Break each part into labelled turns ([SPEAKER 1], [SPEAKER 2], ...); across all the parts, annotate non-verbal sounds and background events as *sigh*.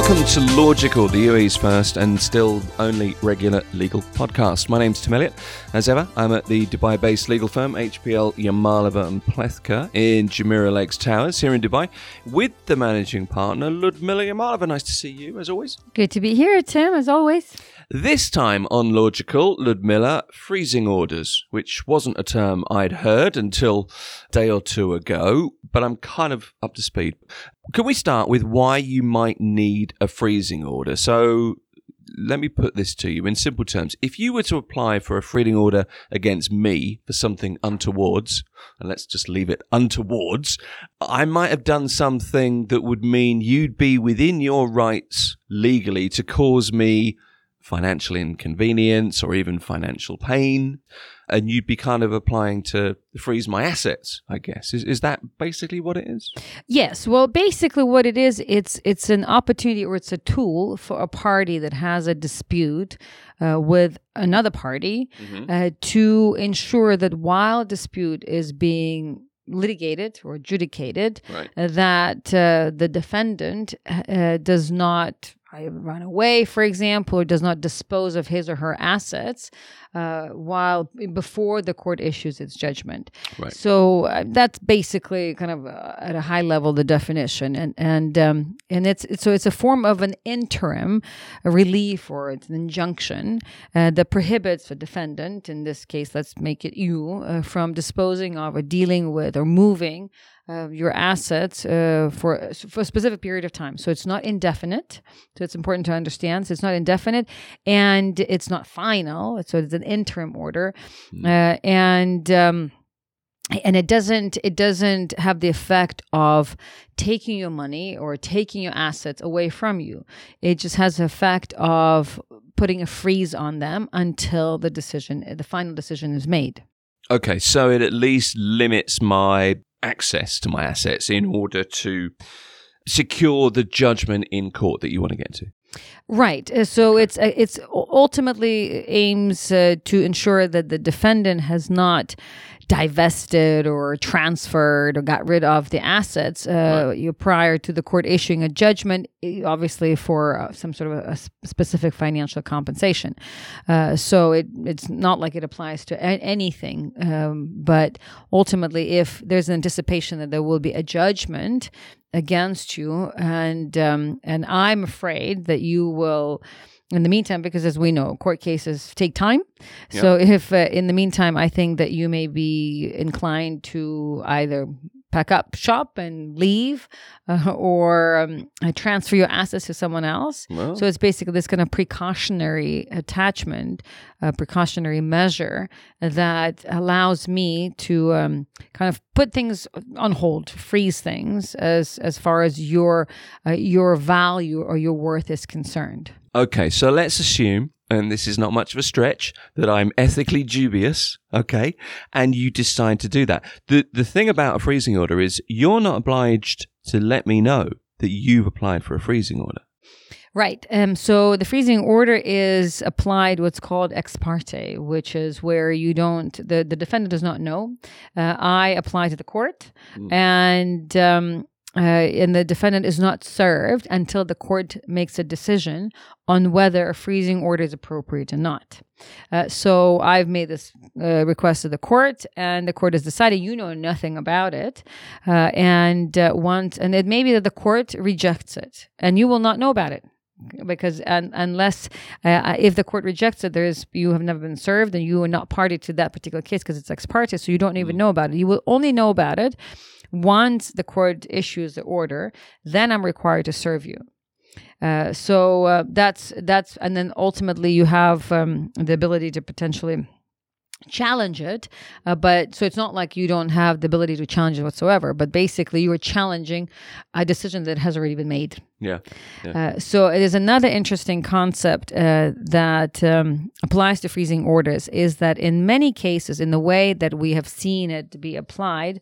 [SPEAKER 1] Welcome to Lawgical, the UAE's first and still only regular legal podcast. My name's Tim Elliott. As ever, I'm at the Dubai based legal firm HPL Yamalova and Plekhanov in Jumeirah Lakes Towers here in Dubai with the managing partner, Ludmila Yamalova. Nice to see you, as always.
[SPEAKER 2] Good to be here, Tim, as always.
[SPEAKER 1] This time on Lawgical, Ludmila, freezing orders, which wasn't a term I'd heard until a day or two ago, but I'm kind of up to speed. Can we start with why you might need a freezing order? So, let me put this to you in simple terms. If you were to apply for a freezing order against me for something untowards, and let's just leave it untowards, I might have done something that would mean you'd be within your rights legally to cause me financial inconvenience or even financial pain. And you'd be kind of applying to freeze my assets, I guess. Is, is that basically what it is?
[SPEAKER 2] Yes. Well, basically what it is, it's it's an opportunity or it's a tool for a party that has a dispute uh, with another party mm-hmm. uh, to ensure that while dispute is being litigated or adjudicated, right. uh, that uh, the defendant uh, does not run away, for example, or does not dispose of his or her assets uh, while before the court issues its judgment. Right. So uh, that's basically kind of uh, at a high level the definition, and and um, and it's, it's, so it's a form of an interim a relief or it's an injunction uh, that prohibits the defendant, in this case, let's make it you, uh, from disposing of or dealing with or moving uh, your assets uh, for for a specific period of time. So it's not indefinite. So it's important to understand. So it's not indefinite, and it's not final. So it's an interim order, mm. uh, and. Um, and it doesn't it doesn't have the effect of taking your money or taking your assets away from you it just has the effect of putting a freeze on them until the decision the final decision is made
[SPEAKER 1] okay so it at least limits my access to my assets in order to secure the judgment in court that you want to get to.
[SPEAKER 2] Right. Uh, so it's uh, it's ultimately aims uh, to ensure that the defendant has not divested or transferred or got rid of the assets uh, right. prior to the court issuing a judgment, obviously for uh, some sort of a, a specific financial compensation. Uh, so it, it's not like it applies to a- anything, um, but ultimately, if there's an anticipation that there will be a judgment against you, and um, and I'm afraid that you will in the meantime, because as we know, court cases take time. Yeah. So if uh, in the meantime, I think that you may be inclined to either pack up shop and leave uh, or um, uh, transfer your assets to someone else. Well. So it's basically this kind of precautionary attachment, a precautionary measure that allows me to um, kind of put things on hold, freeze things as as far as your uh, your value or your worth is concerned.
[SPEAKER 1] Okay, so let's assume, and this is not much of a stretch, that I'm ethically dubious, okay, and you decide to do that. The, the thing about a freezing order is you're not obliged to let me know that you've applied for a freezing order.
[SPEAKER 2] Right. Um, so the freezing order is applied what's called ex parte, which is where you don't, the, the defendant does not know. Uh, I apply to the court mm. and um, uh, and the defendant is not served until the court makes a decision on whether a freezing order is appropriate or not. Uh, so I've made this uh, request to the court, and the court has decided you know nothing about it, uh, and uh, once and it may be that the court rejects it, and you will not know about it because unless uh, if the court rejects it there is you have never been served and you are not party to that particular case because it's ex parte so you don't even mm. know about it you will only know about it once the court issues the order, then I'm required to serve you. Uh, so uh, that's that's, and then ultimately you have um, the ability to potentially challenge it uh, but so it's not like you don't have the ability to challenge it whatsoever but basically you are challenging a decision that has already been made
[SPEAKER 1] yeah,
[SPEAKER 2] yeah. Uh, so it is another interesting concept uh, that um, applies to freezing orders is that in many cases in the way that we have seen it be applied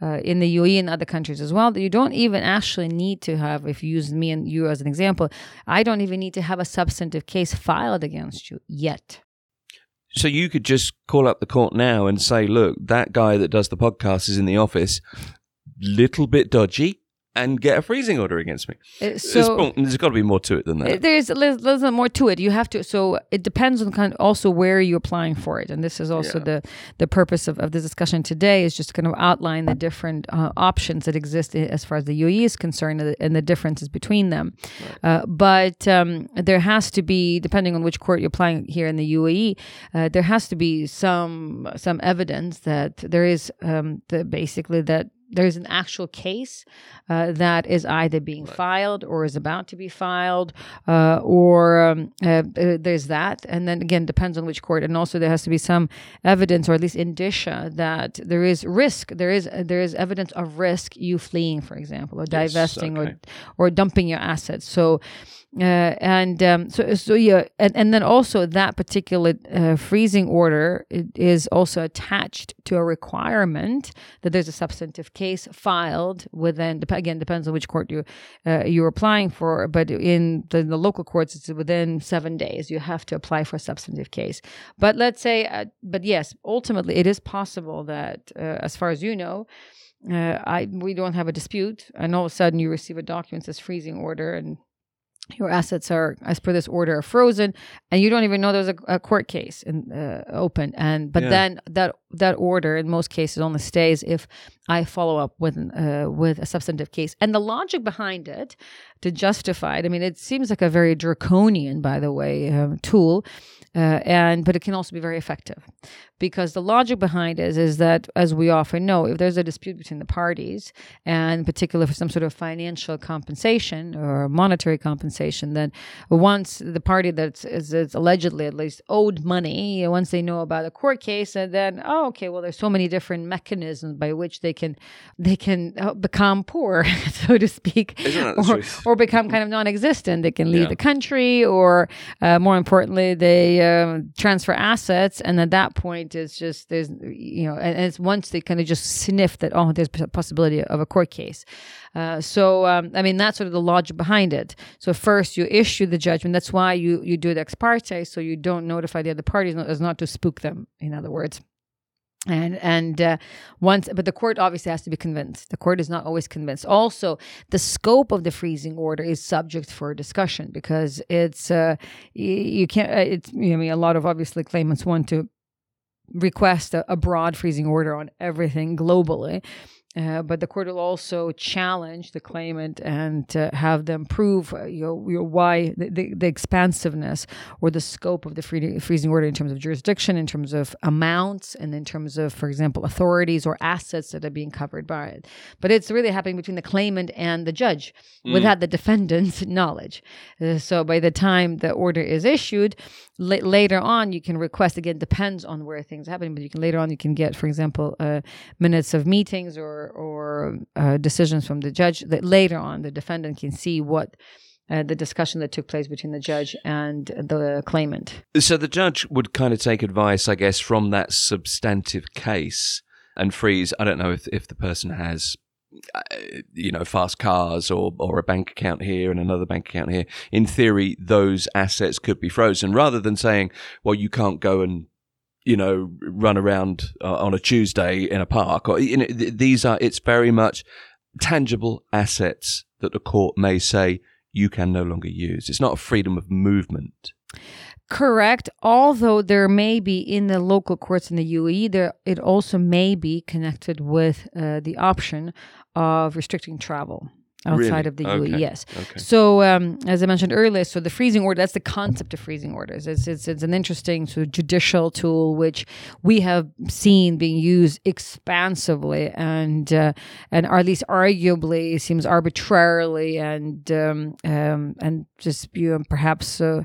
[SPEAKER 2] uh, in the UAE and other countries as well, that you don't even actually need to have, if you use me and you as an example, I don't even need to have a substantive case filed against you yet.
[SPEAKER 1] So you could just call up the court now and say, look, that guy that does the podcast is in the office, little bit dodgy and get a freezing order against me.
[SPEAKER 2] Uh,
[SPEAKER 1] There's,
[SPEAKER 2] so
[SPEAKER 1] there's got to be more to it than
[SPEAKER 2] Uh,
[SPEAKER 1] that.
[SPEAKER 2] There's there's there's more to it. You have to. So it depends on kind of also where you're applying for it, and this is also
[SPEAKER 1] Yeah.
[SPEAKER 2] the the purpose of, of this discussion today is just to kind of outline the different uh, options that exist as far as the UAE is concerned and the, and the differences between them. Uh, but um, there has to be, depending on which court you're applying here in the UAE, uh, there has to be some some evidence that there is um, the, basically that there's an actual case uh, that is either being filed or is about to be filed, uh, or um, uh, uh, there's that. And then again, depends on which court. And also, there has to be some evidence, or at least indicia, that there is risk. There is there is evidence of risk. You fleeing, for example, or
[SPEAKER 1] Yes,
[SPEAKER 2] divesting,
[SPEAKER 1] okay.
[SPEAKER 2] or or dumping your assets. So. Uh, and um, so, so yeah, and, and then also that particular uh, freezing order is also attached to a requirement that there's a substantive case filed within. Again, depends on which court you uh, you're applying for, but in the, the local courts, it's within seven days. You have to apply for a substantive case. But let's say, uh, but yes, ultimately, it is possible that, uh, as far as you know, uh, I we don't have a dispute, and all of a sudden you receive a document says freezing order, and your assets are, as per this order, are frozen, and you don't even know there's a, a court case in, uh, open. And but
[SPEAKER 1] Yeah.
[SPEAKER 2] then that that order, in most cases, only stays if I follow up with uh, with a substantive case. And the logic behind it to justify it, I mean, it seems like a very draconian, by the way, um, tool, uh, and but it can also be very effective because the logic behind it is, is that, as we often know, if there's a dispute between the parties, and in particular for some sort of financial compensation or monetary compensation, then once the party that's is, is allegedly at least owed money, once they know about a court case, and then oh, okay, well, there's so many different mechanisms by which they can they can uh, become poor, *laughs* so to speak,
[SPEAKER 1] Isn't that the
[SPEAKER 2] or, or become kind of non-existent. They can leave
[SPEAKER 1] Yeah.
[SPEAKER 2] the country, or uh, more importantly, they transfer assets, and at that point, it's just there's you know, and, it's once they kind of just sniff that oh, there's a possibility of a court case. Uh, so um, I mean, that's sort of the logic behind it. So first, you issue the judgment. That's why you you do it ex parte, so you don't notify the other parties, as not to spook them. In other words and and uh, once but the court obviously has to be convinced. The court is not always convinced. Also the scope of the freezing order is subject for discussion because it's uh you, can't uh, it's you know, i mean a lot of obviously claimants want to request a, a broad freezing order on everything globally uh, but the court will also challenge the claimant and uh, have them prove uh, you know, you know, why the, the, the expansiveness or the scope of the free, freezing order in terms of jurisdiction, in terms of amounts, and in terms of, for example, authorities or assets that are being covered by it. But it's really happening between the claimant and the judge without the defendant's *laughs* knowledge. Uh, so by the time the order is issued, la- later on you can request. Again, depends on where things happen but you can later on you can get, for example, uh, minutes of meetings or or uh, decisions from the judge. That later on the defendant can see what. Uh, the discussion that took place between the judge and the claimant.
[SPEAKER 1] So the judge would kind of take advice, I guess, from that substantive case and freeze. I don't know if if the person has, uh, you know, fast cars or or a bank account here and another bank account here. In theory, those assets could be frozen, rather than saying, "Well, you can't go and." You know, run around uh, on a Tuesday in a park, or you know, th- these are. It's very much tangible assets that the court may say you can no longer use. It's not a freedom of movement.
[SPEAKER 2] Correct. Although there may be in the local courts in the UAE, there it also may be connected with uh, the option of restricting travel outside
[SPEAKER 1] Really?
[SPEAKER 2] of the UAE.
[SPEAKER 1] Okay.
[SPEAKER 2] Yes.
[SPEAKER 1] Okay.
[SPEAKER 2] So um, as I mentioned earlier, so the freezing order, that's the concept of freezing orders. It's, it's, it's an interesting sort of judicial tool which we have seen being used expansively and uh, and or at least arguably seems arbitrarily and um, um, and just you know, perhaps uh,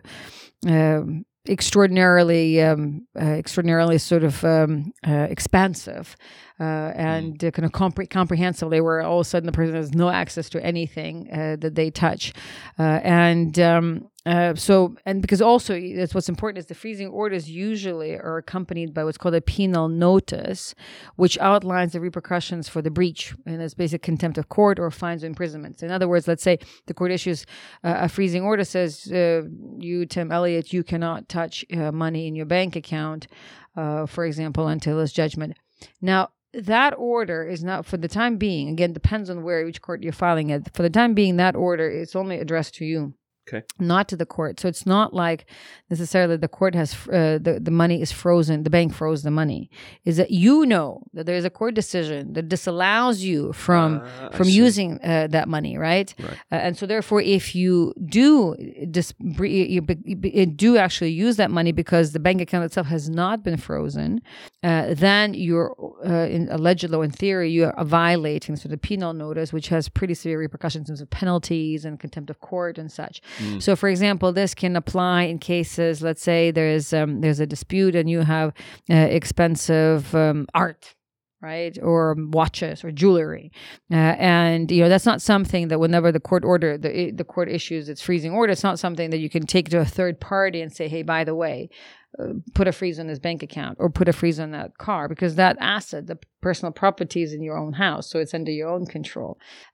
[SPEAKER 2] um, extraordinarily um, uh, extraordinarily sort of um, uh, expansive uh, and uh, kind of compre- comprehensive. They were all of a sudden the person has no access to anything uh, that they touch, uh, and um, uh, so and because also that's what's important is the freezing orders usually are accompanied by what's called a penal notice, which outlines the repercussions for the breach, and it's basic contempt of court or fines or imprisonments. In other words, let's say the court issues uh, a freezing order says uh, you Tim Elliott you cannot touch uh, money in your bank account, uh, for example, until this judgment. Now that order is not for the time being. Again, depends on where which court you're filing it. For the time being, that order is only addressed to you.
[SPEAKER 1] Okay.
[SPEAKER 2] Not to the court. So it's not like necessarily the court has uh, the the money is frozen. The bank froze the money. Is that you know that there is a court decision that disallows you from
[SPEAKER 1] I
[SPEAKER 2] from using uh, that money, right?
[SPEAKER 1] Right.
[SPEAKER 2] Uh, and so therefore, if you do dis- you, do actually use that money because the bank account itself has not been frozen, uh, then you're uh, in allegedly in theory you are violating sort of penal notice, which has pretty severe repercussions in terms of penalties and contempt of court and such. So, for example, this can apply in cases. Let's say there's um, there's a dispute and you have uh, expensive um, art right or watches or jewelry uh, and you know that's not something that whenever the court order the the court issues its freezing order it's not something that you can take to a third party and say hey by the way uh, put a freeze on this bank account or put a freeze on that car because that asset the personal property is in your own house so it's under your own control.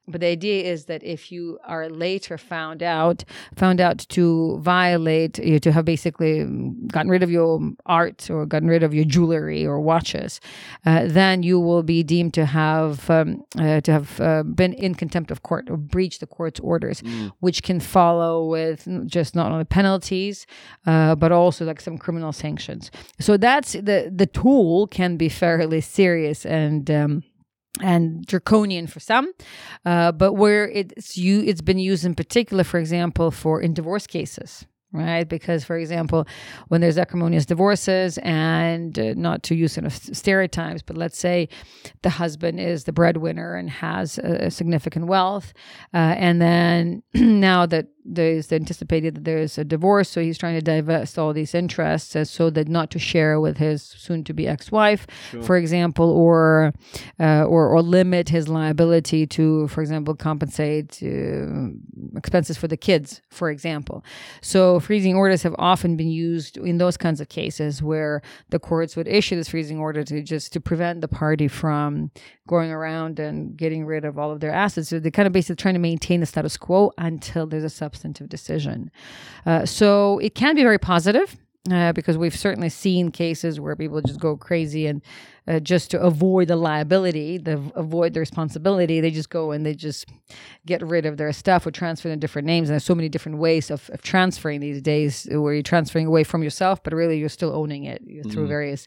[SPEAKER 2] But the idea is that if you are later found out found out to violate you to have basically um, gotten rid of your art or gotten rid of your jewelry or watches uh, then you will be deemed to have um, uh, to have uh, been in contempt of court or breached the court's orders which can follow with just not only penalties uh, but also like some criminal sanctions. So that's the the tool can be fairly serious and um, and draconian for some, uh, but where it's you, it's been used in particular, for example, for in divorce cases, right? Because, for example, when there's acrimonious divorces, and uh, not to use sort of stereotypes, but let's say the husband is the breadwinner and has a, a significant wealth, uh, and then *clears throat* now that there's anticipated that there's a divorce, so he's trying to divest all these interests so that not to share with his soon-to-be ex-wife, for example, or uh, or or limit his liability to, for example, compensate uh, expenses for the kids, for example. So freezing orders have often been used in those kinds of cases where the courts would issue this freezing order to just to prevent the party from going around and getting rid of all of their assets. So they're kind of basically trying to maintain the status quo until there's a substantive decision. Uh, so it can be very positive. Uh, because we've certainly seen cases where people just go crazy and uh, just to avoid the liability, the avoid the responsibility, they just go and they just get rid of their stuff or transfer in different names. And there's so many different ways of, of transferring these days, where you're transferring away from yourself, but really you're still owning it through various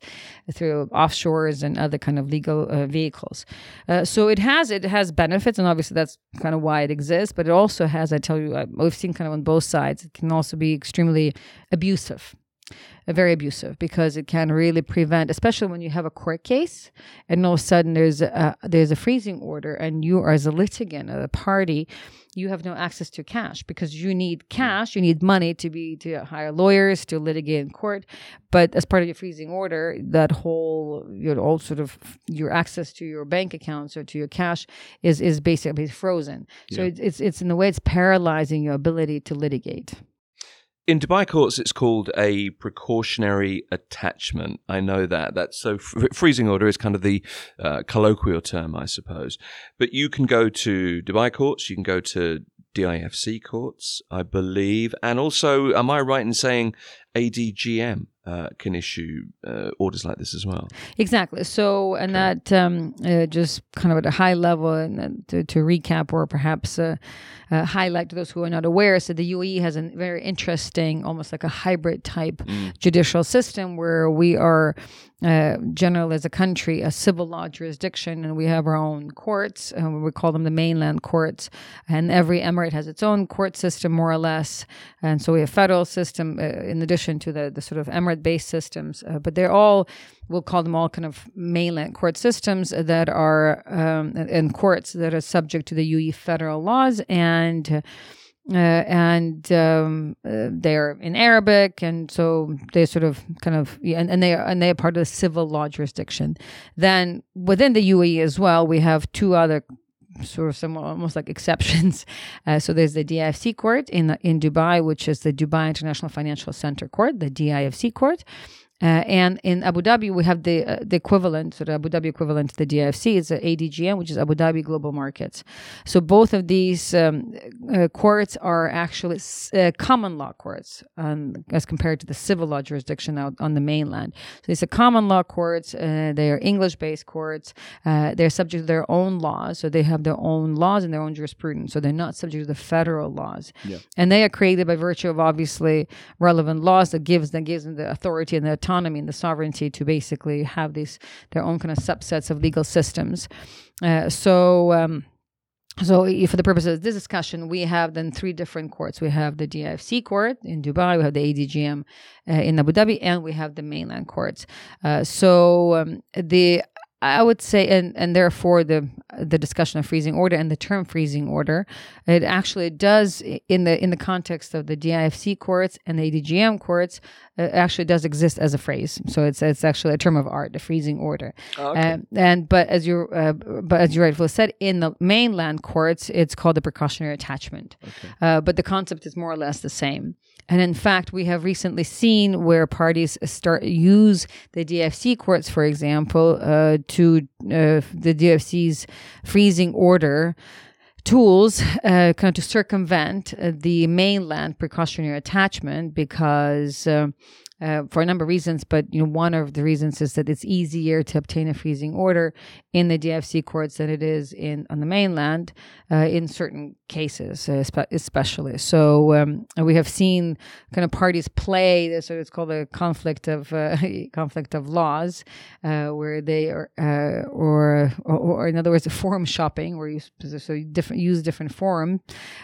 [SPEAKER 2] through offshores and other kind of legal uh, vehicles. Uh, so it has it has benefits, and obviously that's kind of why it exists. But it also has, I tell you, uh, we've seen kind of on both sides. It can also be extremely abusive very abusive because it can really prevent, especially when you have a court case and all of a sudden there's a there's a freezing order and you are as a litigant, a party, you have no access to cash because you need cash, you need money to be to hire lawyers to litigate in court. But as part of your freezing order, that whole your all sort of your access to your bank accounts or to your cash is is basically frozen. So
[SPEAKER 1] Yeah.
[SPEAKER 2] it's, it's it's in a way it's paralyzing your ability to litigate.
[SPEAKER 1] In Dubai courts, it's called a precautionary attachment. I know that. That's so freezing order is kind of the uh, colloquial term, I suppose. But you can go to Dubai courts, you can go to DIFC courts, I believe, and also, am I right in saying ADGM uh, can issue uh, orders like this as well?
[SPEAKER 2] Exactly. So, and that um, uh, just kind of at a high level, and to, to recap or perhaps uh, uh, highlight to those who are not aware, so the UAE has a very interesting, almost like a hybrid type judicial system where we are uh, general as a country a civil law jurisdiction, and we have our own courts, and we call them the mainland courts, and every emirate has its own court system, more or less, and so we have federal system uh, in addition to the the sort of emirate-based systems, uh, but they're all we'll call them all kind of mainland court systems that are um, and courts that are subject to the UAE federal laws and. Uh, and um, uh, they're in Arabic, and so they sort of kind of yeah, and, and they are and they are part of the civil law jurisdiction. Then within the UAE as well, we have two other sort of some almost like exceptions. *laughs* Uh, so there's the DIFC court in in Dubai, which is the Dubai International Financial Center Court, the DIFC court. Uh, and in Abu Dhabi, we have the uh, the equivalent, so the Abu Dhabi equivalent to the DIFC is the ADGM, which is Abu Dhabi Global Markets. So both of these um, uh, courts are actually uh, common law courts um, as compared to the civil law jurisdiction out on the mainland. So these are common law courts. Uh, they are English based courts. Uh, they're subject to their own laws. So they have their own laws and their own jurisprudence. So they're not subject to the federal laws.
[SPEAKER 1] Yeah.
[SPEAKER 2] And they are created by virtue of obviously relevant laws that gives that gives them the authority and the autonomy and the sovereignty to basically have these their own kind of subsets of legal systems. Uh, so. Um, so, for the purposes of this discussion, we have then three different courts. We have the DIFC court in Dubai, we have the ADGM uh, in Abu Dhabi, and we have the mainland courts. Uh, so, um, the I would say, and, and therefore the the discussion of freezing order and the term freezing order, it actually does in the in the context of the DIFC courts and the ADGM courts, it actually does exist as a phrase. So it's it's actually a term of art, the freezing order.
[SPEAKER 1] Oh, okay.
[SPEAKER 2] Uh, and but as you uh, but as you rightfully said, in the mainland courts, it's called the precautionary attachment. Uh, but the concept is more or less the same. And in fact, we have recently seen where parties start use the DFC courts, for example, uh, to uh, the DFC's freezing order tools uh, kind of to circumvent uh, the mainland precautionary attachment because uh, uh, for a number of reasons, but you know one of the reasons is that it's easier to obtain a freezing order in the DFC courts than it is in on the mainland uh, in certain cases, uh, especially. So um, we have seen kind of parties play this, so it's called a conflict of uh, *laughs* conflict of laws, uh, where they are, uh, or, or, or in other words, forum shopping, where you so different use different forum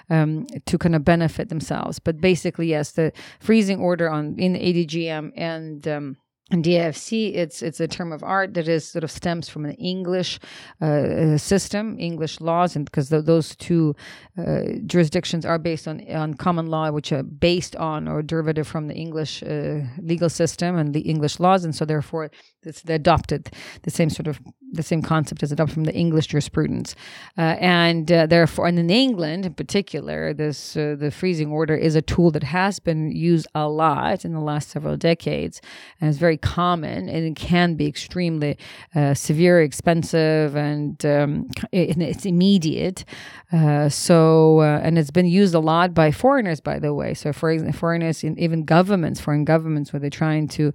[SPEAKER 2] um, to kind of benefit themselves. But basically, yes, the freezing order on in ADGM and um, and DFC, it's it's a term of art that is sort of stems from an English uh, system, English laws, and because th- those two uh, jurisdictions are based on on common law, which are based on or derivative from the English uh, legal system and the English laws, and so therefore it's they adopted the same sort of the same concept is adopted from the English jurisprudence, uh, and uh, therefore, and in England in particular, this uh, the freezing order is a tool that has been used a lot in the last several decades, and it's very common, and it can be extremely uh, severe, expensive, and, um, it's immediate. Uh, so, uh, and it's been used a lot by foreigners, by the way. So, for foreigners, in even governments, foreign governments, where they're trying to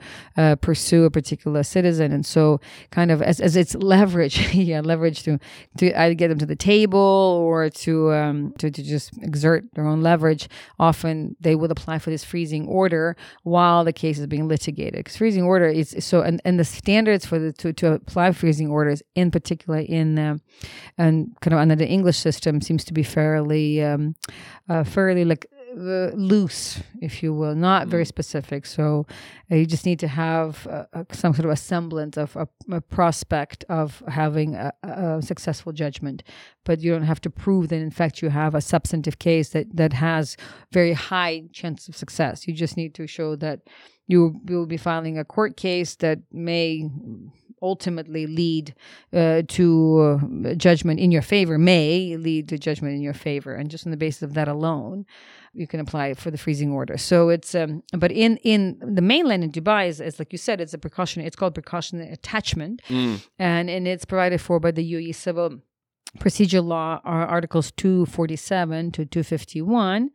[SPEAKER 2] pursue a particular citizen, and so kind of as as it's leverage, *laughs* yeah, leverage to to either get them to the table or to um, to, to just exert their own leverage. Often they will apply for this freezing order while the case is being litigated. Because freezing order is so, and, and the standards for the to, to apply freezing orders, in particular in uh, and kind of under the English system, seems to be fairly um, uh, fairly like uh, loose, if you will, not very mm. specific. So uh, you just need to have uh, some sort of a semblance of a, a prospect of having a, a, successful judgment, but you don't have to prove that in fact you have a substantive case that that has very high chance of success. You just need to show that you will be filing a court case that may ultimately lead uh, to uh, judgment in your favor may lead to judgment in your favor. And just on the basis of that alone you can apply for the freezing order. So it's um, but in in the mainland in dubai is, is like you said it's a precautionary it's called precautionary attachment. Mm. and and it's provided for by the UAE civil procedure law articles 247 to 251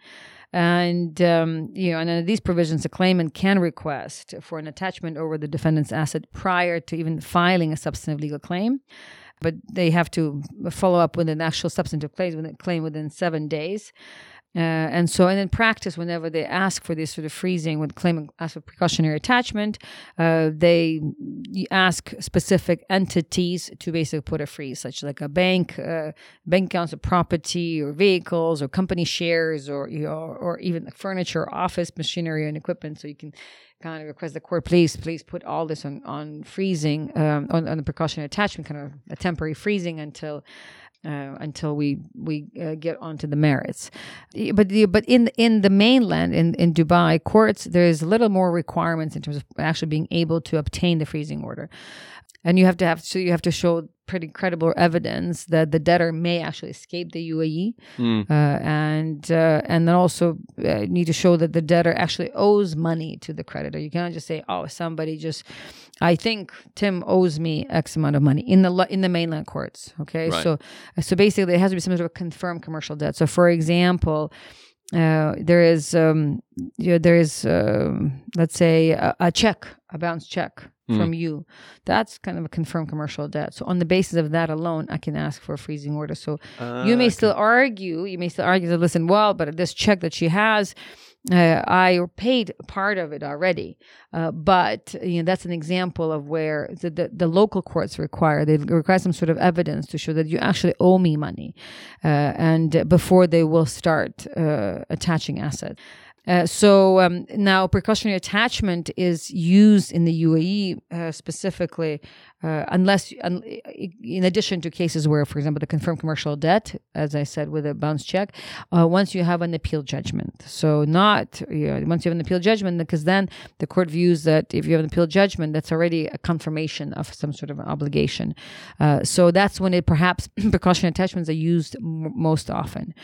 [SPEAKER 2] and um, you know, and under these provisions, a claimant can request for an attachment over the defendant's asset prior to even filing a substantive legal claim. But they have to follow up with an actual substantive claim, claim within seven days. Uh, and so, and in practice, whenever they ask for this sort of freezing, when claiming ask for precautionary attachment, uh, they ask specific entities to basically put a freeze, such like a bank, uh, bank accounts of property or vehicles or company shares or you know, or even furniture, office machinery and equipment. So you can kind of request the court, please, please put all this on on freezing, um, on, on the precautionary attachment, kind of a temporary freezing until uh, until we we uh, get onto the merits. But the, but in in the mainland in, in Dubai courts, there's a little more requirements in terms of actually being able to obtain the freezing order, and you have to have so you have to show pretty credible evidence that the debtor may actually escape the UAE,
[SPEAKER 1] Mm.
[SPEAKER 2] uh, and uh, and then also uh, need to show that the debtor actually owes money to the creditor. You cannot just say, "Oh, somebody just." I think Tim owes me X amount of money in the in the mainland courts. Okay,
[SPEAKER 1] Right.
[SPEAKER 2] so so basically, it has to be some sort of confirmed commercial debt. So, for example. Uh, there is, um, you know, there is, um, let's say, a, a check, a bounce check
[SPEAKER 1] Mm.
[SPEAKER 2] from you. That's kind of a confirmed commercial debt. So, on the basis of that alone, I can ask for a freezing order. So, you may
[SPEAKER 1] Ah,
[SPEAKER 2] still argue, you may still argue that, listen, well, but this check that she has, uh, I paid part of it already. Uh, but you know that's an example of where the, the, the local courts require they require some sort of evidence to show that you actually owe me money, uh, and before they will start uh, attaching assets. Uh, so um, now precautionary attachment is used in the UAE uh, specifically uh, unless un, in addition to cases where for example the confirmed commercial debt as i said with a bounce check uh, once you have an appeal judgment. So not you know, once you have an appeal judgment because then the court views that if you have an appeal judgment that's already a confirmation of some sort of obligation. Uh, so that's when it perhaps *clears throat* precautionary attachments are used m- most often.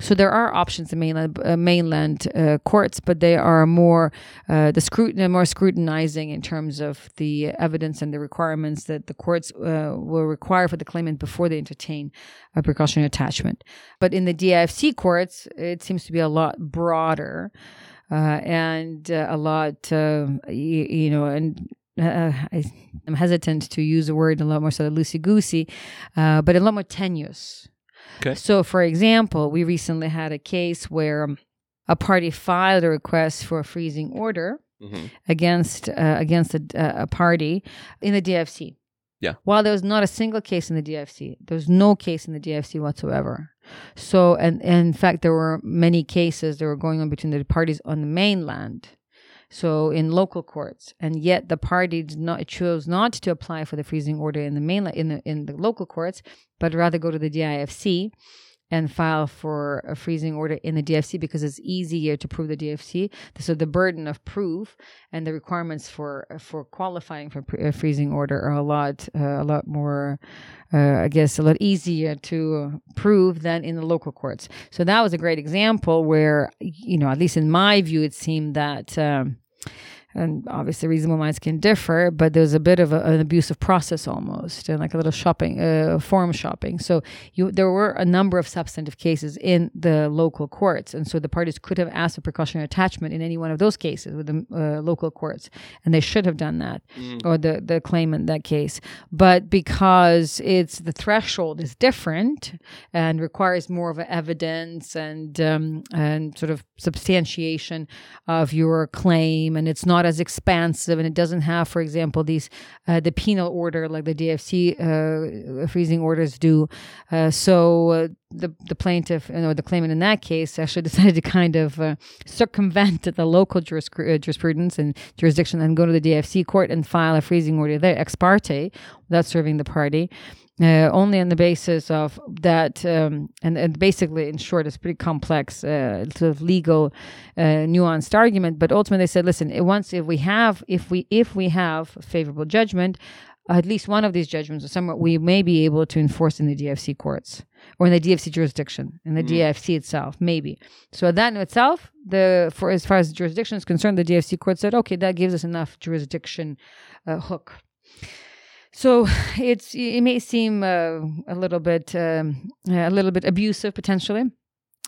[SPEAKER 2] So there are options in mainland uh, mainland uh, courts but they are more uh, the scrutin- more scrutinizing in terms of the evidence and the requirements that the courts uh, will require for the claimant before they entertain a precautionary attachment. But in the DIFC courts, it seems to be a lot broader uh, and uh, a lot, uh, you, you know, and uh, I, I'm hesitant to use the word a lot more sort of loosey goosey, uh, but a lot more tenuous.
[SPEAKER 1] Okay.
[SPEAKER 2] So, for example, we recently had a case where a party filed a request for a freezing order
[SPEAKER 1] Mhm.
[SPEAKER 2] against uh, against a, a party in the DFC.
[SPEAKER 1] Yeah.
[SPEAKER 2] While there was not a single case in the DFC, there was no case in the DFC whatsoever. So, and, and in fact, there were many cases that were going on between the parties on the mainland. So in local courts, and yet the party did not chose not to apply for the freezing order in the mainland in the in the local courts, but rather go to the DIFC and file for a freezing order in the DFC because it's easier to prove the DFC. So the burden of proof and the requirements for for qualifying for a freezing order are a lot uh, a lot more, uh, I guess, a lot easier to prove than in the local courts. So that was a great example where you know, at least in my view, it seemed that. Um, and obviously reasonable minds can differ but there's a bit of a, an abusive process almost and like a little shopping uh, form shopping. So you there were a number of substantive cases in the local courts and so the parties could have asked for precautionary attachment in any one of those cases with the uh, local courts and they should have done that or the the claimant in that case. But because it's the threshold is different and requires more of evidence and um, and sort of substantiation of your claim and it's not as expansive and it doesn't have for example these uh, the penal order like the DFC uh, freezing orders do. Uh, so uh, the the plaintiff you know the claimant in that case actually *laughs* decided to kind of uh, circumvent the local juris, uh, jurisprudence and jurisdiction and go to the DFC court and file a freezing order there ex parte without serving the party uh, only on the basis of that, um, and, and basically, in short, it's pretty complex, uh, sort of legal, uh, nuanced argument. But ultimately, they said, listen, once if we have, if we if we have favorable judgment, at least one of these judgments or somewhat we may be able to enforce in the DFC courts or in the DFC jurisdiction, in the DFC itself, maybe. So that in itself, the for as far as the jurisdiction is concerned, the DFC court said, okay, that gives us enough jurisdiction uh, hook. So *sighs* it's it may seem uh, a little bit um, a little bit abusive potentially.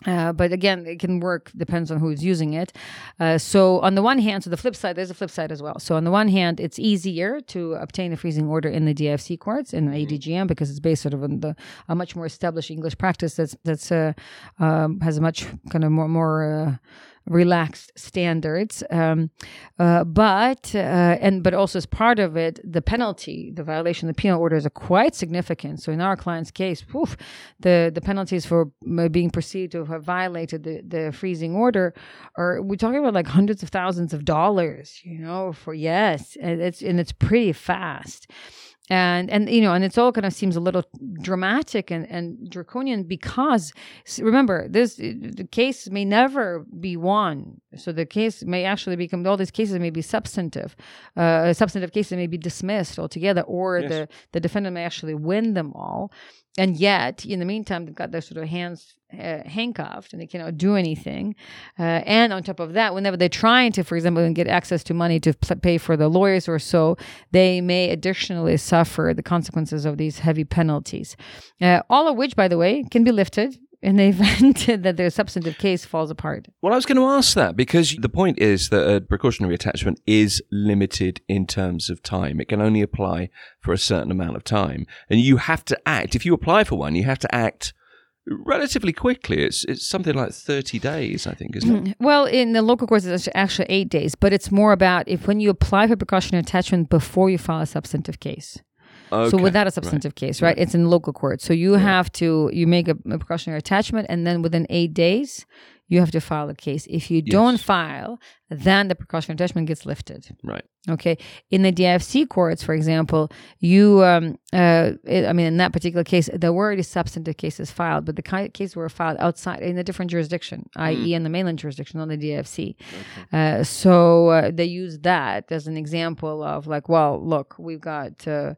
[SPEAKER 2] Uh, but again, it can work depends on who's using it. Uh, so on the one hand, so the flip side, there's a flip side as well. So on the one hand, it's easier to obtain a freezing order in the DFC courts in ADGM because it's based sort of on the a much more established English practice that's that's uh, um, has a much kind of more more. Relaxed standards um, uh, but uh, and but also as part of it the penalty the violation of the penal orders are quite significant. So in our client's case poof, the the penalties for uh, being perceived to have violated the, the freezing order are we're talking about like hundreds of thousands of dollars you know for yes and it's and it's pretty fast and and you know and it's all kind of seems a little dramatic and, and draconian because remember this the case may never be won so the case may actually become all these cases may be substantive uh, substantive cases may be dismissed altogether or yes. the the defendant may actually win them all and yet in the meantime they've got their sort of hands uh, handcuffed and they cannot do anything. Uh, and on top of that whenever they're trying to for example get access to money to pay for the lawyers or so they may additionally suffer the consequences of these heavy penalties. Uh, all of which by the way can be lifted in the *laughs* event that their substantive case falls apart.
[SPEAKER 1] Well, I was going to ask that because the point is that a precautionary attachment is limited in terms of time. It can only apply for a certain amount of time. And you have to act. If you apply for one, you have to act relatively quickly. It's it's something like thirty days, I think, isn't it? *clears throat*
[SPEAKER 2] Well, in the local courts, it's actually eight days, but it's more about if when you apply for precautionary attachment before you file a substantive case. Okay. So without a substantive right. case, right? right? It's in local court. So you have to you make a, a precautionary attachment, and then within eight days, you have to file a case. If you yes. don't file, then the precautionary attachment gets lifted.
[SPEAKER 1] Right.
[SPEAKER 2] Okay. In the DIFC courts, for example, you, um, uh, it, I mean, in that particular case, there were already substantive cases filed, but the cases were filed outside in a different jurisdiction, mm. i.e., in the mainland jurisdiction, on the DIFC. Okay. Uh, so uh, they use that as an example of like, well, look, we've got, uh,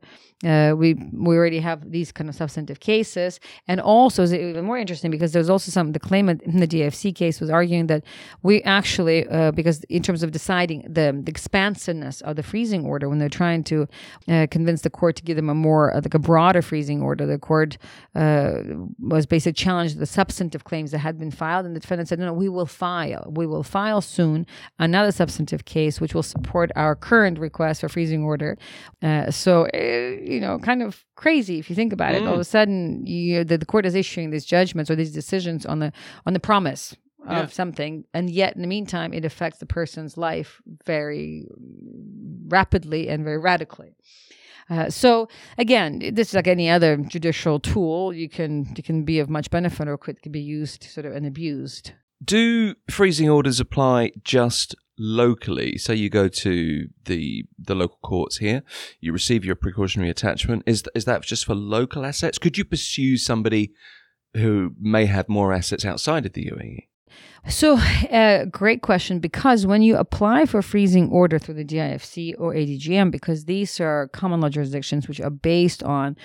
[SPEAKER 2] uh, we we already have these kind of substantive cases, and also it's even more interesting because there's also some the claimant in the DIFC case was arguing that we actually uh, because in terms of deciding the, the expansiveness of the freezing order when they're trying to uh, convince the court to give them a more uh, like a broader freezing order the court uh, was basically challenged the substantive claims that had been filed and the defendant said no, no we will file we will file soon another substantive case which will support our current request for freezing order uh, so uh, you know kind of crazy if you think about mm. it all of a mm. sudden you, the, the court is issuing these judgments or these decisions on the on the promise yeah. of something and yet in the meantime it affects the person's life very rapidly and very radically. Uh, so again this is like any other judicial tool. You can you can be of much benefit or could, could be used sort of and abused.
[SPEAKER 1] Do freezing orders apply just locally? Say you go to the the local courts here you receive your precautionary attachment. Is is that just for local assets? Could you pursue somebody who may have more assets outside of the UAE
[SPEAKER 2] so, uh, great question because when you apply for freezing order through the DIFC or ADGM, because these are common law jurisdictions which are based on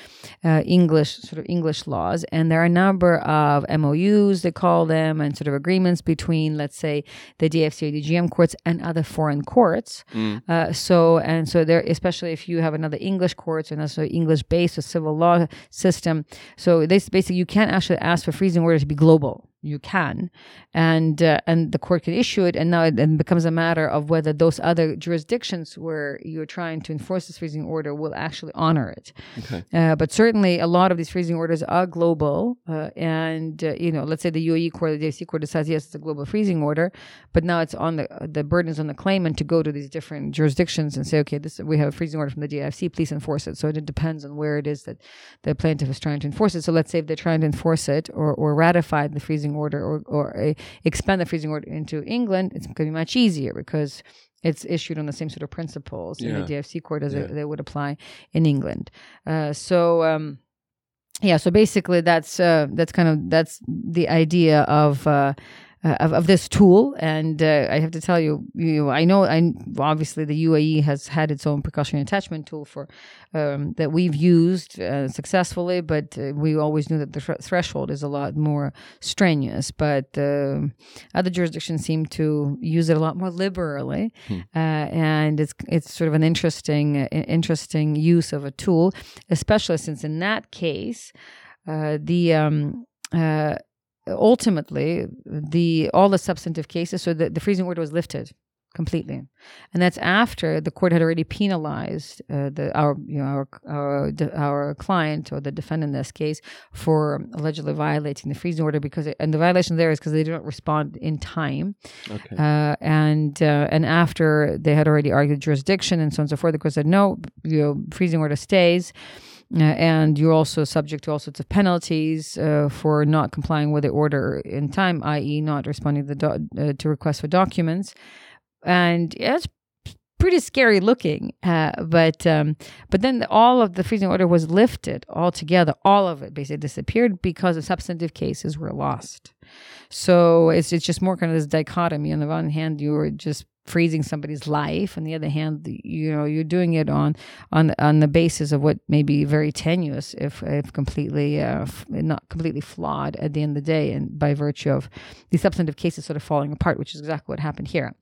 [SPEAKER 2] uh, English, sort of English laws, and there are a number of MOUs, they call them, and sort of agreements between, let's say, the DIFC ADGM courts and other foreign courts. Mm. Uh, so, and so there, especially if you have another English courts and also English based or civil law system. So, this basically, you can't actually ask for freezing order to be global you can. And uh, and the court can issue it and now it then becomes a matter of whether those other jurisdictions where you're trying to enforce this freezing order will actually honor it. Okay. Uh, but certainly a lot of these freezing orders are global uh, and uh, you know let's say the UAE court the DIFC court decides yes it's a global freezing order but now it's on the the burden is on the claimant to go to these different jurisdictions and say okay this we have a freezing order from the DIFC please enforce it. So it depends on where it is that the plaintiff is trying to enforce it. So let's say if they're trying to enforce it or, or ratify the freezing freezing order or, or expand the freezing order into England, it's going to be much easier because it's issued on the same sort of principles yeah. in the DFC court as yeah. it, they would apply in England. Uh, so. Um, yeah, so basically that's uh, that's kind of that's the idea of uh, uh, of, of this tool. And uh, I have to tell you, you, I know, I obviously the UAE has had its own precautionary attachment tool for um, that we've used uh, successfully, but uh, we always knew that the th- threshold is a lot more strenuous. But um, other jurisdictions seem to use it a lot more liberally, hmm. Uh, and it's it's sort of an interesting uh, interesting use of a tool, especially since in that case. the um, ultimately the all the substantive cases so the, the freezing order was lifted completely. And that's after the court had already penalized uh, the our you know our our, our client or the defendant in this case for allegedly violating the freezing order because it, and the violation there is because they didn't respond in time. Okay. uh, and uh, and after they had already argued jurisdiction and so on and so forth the court said no you know freezing order stays and you're also subject to all sorts of penalties uh, for not complying with the order in time, i.e., not responding to, do- uh, to requests for documents. And yeah, it's pretty scary looking. Uh, but um, but then all of the freezing order was lifted altogether. All of it basically disappeared because the substantive cases were lost. So it's it's just more kind of this dichotomy. On the one hand, you were just freezing somebody's life. On the other hand you know you're doing it on on on the basis of what may be very tenuous if if completely uh, f- not completely flawed at the end of the day and by virtue of the substantive cases sort of falling apart which is exactly what happened here.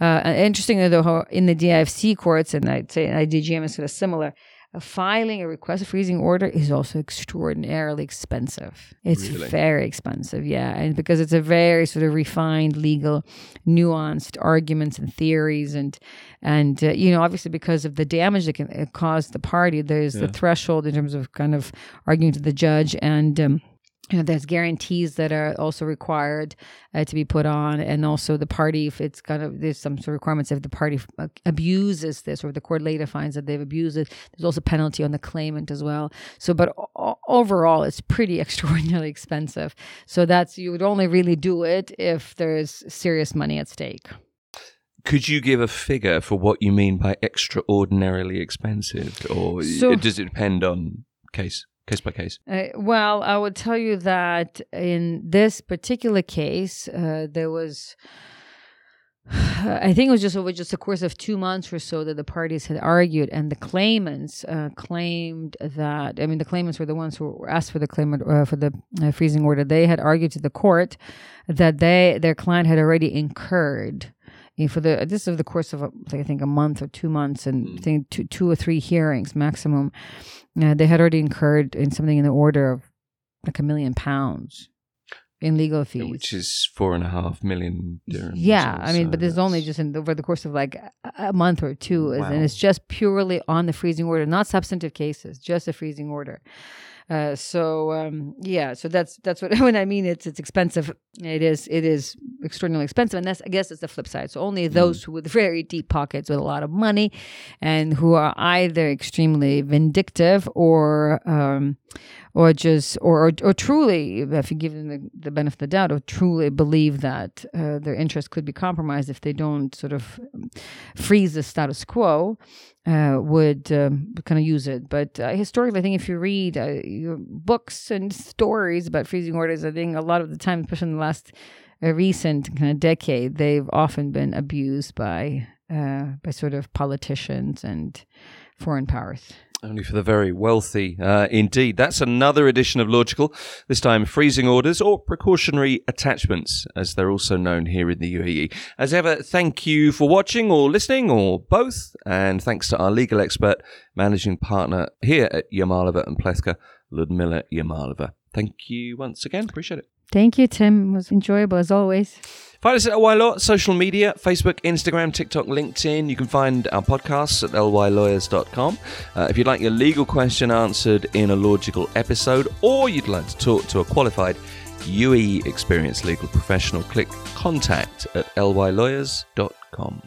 [SPEAKER 2] Uh, interestingly though in the DIFC courts and I'd say ADGM is sort of similar filing a request for freezing order is also extraordinarily expensive. It's really? very expensive, yeah, and because it's a very sort of refined, legal, nuanced arguments and theories, and and uh, you know, obviously because of the damage that can cause the party, there's yeah. the threshold in terms of kind of arguing to the judge and. Um, you know, there's guarantees that are also required uh, to be put on, and also the party, if it's kind of there's some sort of requirements if the party abuses this or the court later finds that they've abused it, there's also penalty on the claimant as well. So, but o- overall, it's pretty *laughs* extraordinarily expensive. So that's you would only really do it if there's serious money at stake.
[SPEAKER 1] Could you give a figure for what you mean by extraordinarily expensive, or so, does it depend on case? Case by case?
[SPEAKER 2] Uh, well, I would tell you that in this particular case, uh, there was. *sighs* I think it was just over just a course of two months or so that the parties had argued, and the claimants uh, claimed that. I mean, the claimants were the ones who asked for the claimant uh, for the uh, freezing order. They had argued to the court that they their client had already incurred you know, for the this is the course of a, I think a month or two months, and mm. I think two two or three hearings maximum. Uh, they had already incurred in something in the order of like a million pounds in legal fees,
[SPEAKER 1] which is four and a half million
[SPEAKER 2] dirhams. Yeah, I mean, but this is only just in, over the course of like a month or two, wow. and it's just purely on the freezing order, not substantive cases, just a freezing order. Uh, so um, yeah, so that's that's what *laughs* when I mean it's it's expensive. It is it is extraordinarily expensive, and that's I guess it's the flip side. So only mm. those mm. who with very deep pockets with a lot of money, and who are either extremely vindictive or um, or just or, or, or truly, if you give them the, the, benefit of the doubt, or truly believe that uh, their interests could be compromised if they don't sort of freeze the status quo, uh, would um, kind of use it. But uh, historically, I think if you read uh, books and stories about freezing orders, I think a lot of the time, especially in the last uh, recent kind of decade, they've often been abused by uh, by sort of politicians and foreign powers.
[SPEAKER 1] Only for the very wealthy, uh, indeed. That's another edition of Lawgical, this time freezing orders or precautionary attachments, as they're also known here in the UAE. As ever, thank you for watching or listening or both, and thanks to our legal expert, managing partner here at Yamalova and Plewka, Ludmila Yamalova. Thank you once again. Appreciate it.
[SPEAKER 2] Thank you, Tim. It was enjoyable as always.
[SPEAKER 1] Find us at LY Law, social media Facebook, Instagram, TikTok, LinkedIn. You can find our podcasts at lylawyers.com. Uh, if you'd like your legal question answered in a Lawgical episode, or you'd like to talk to a qualified UAE experienced legal professional, click contact at lylawyers.com.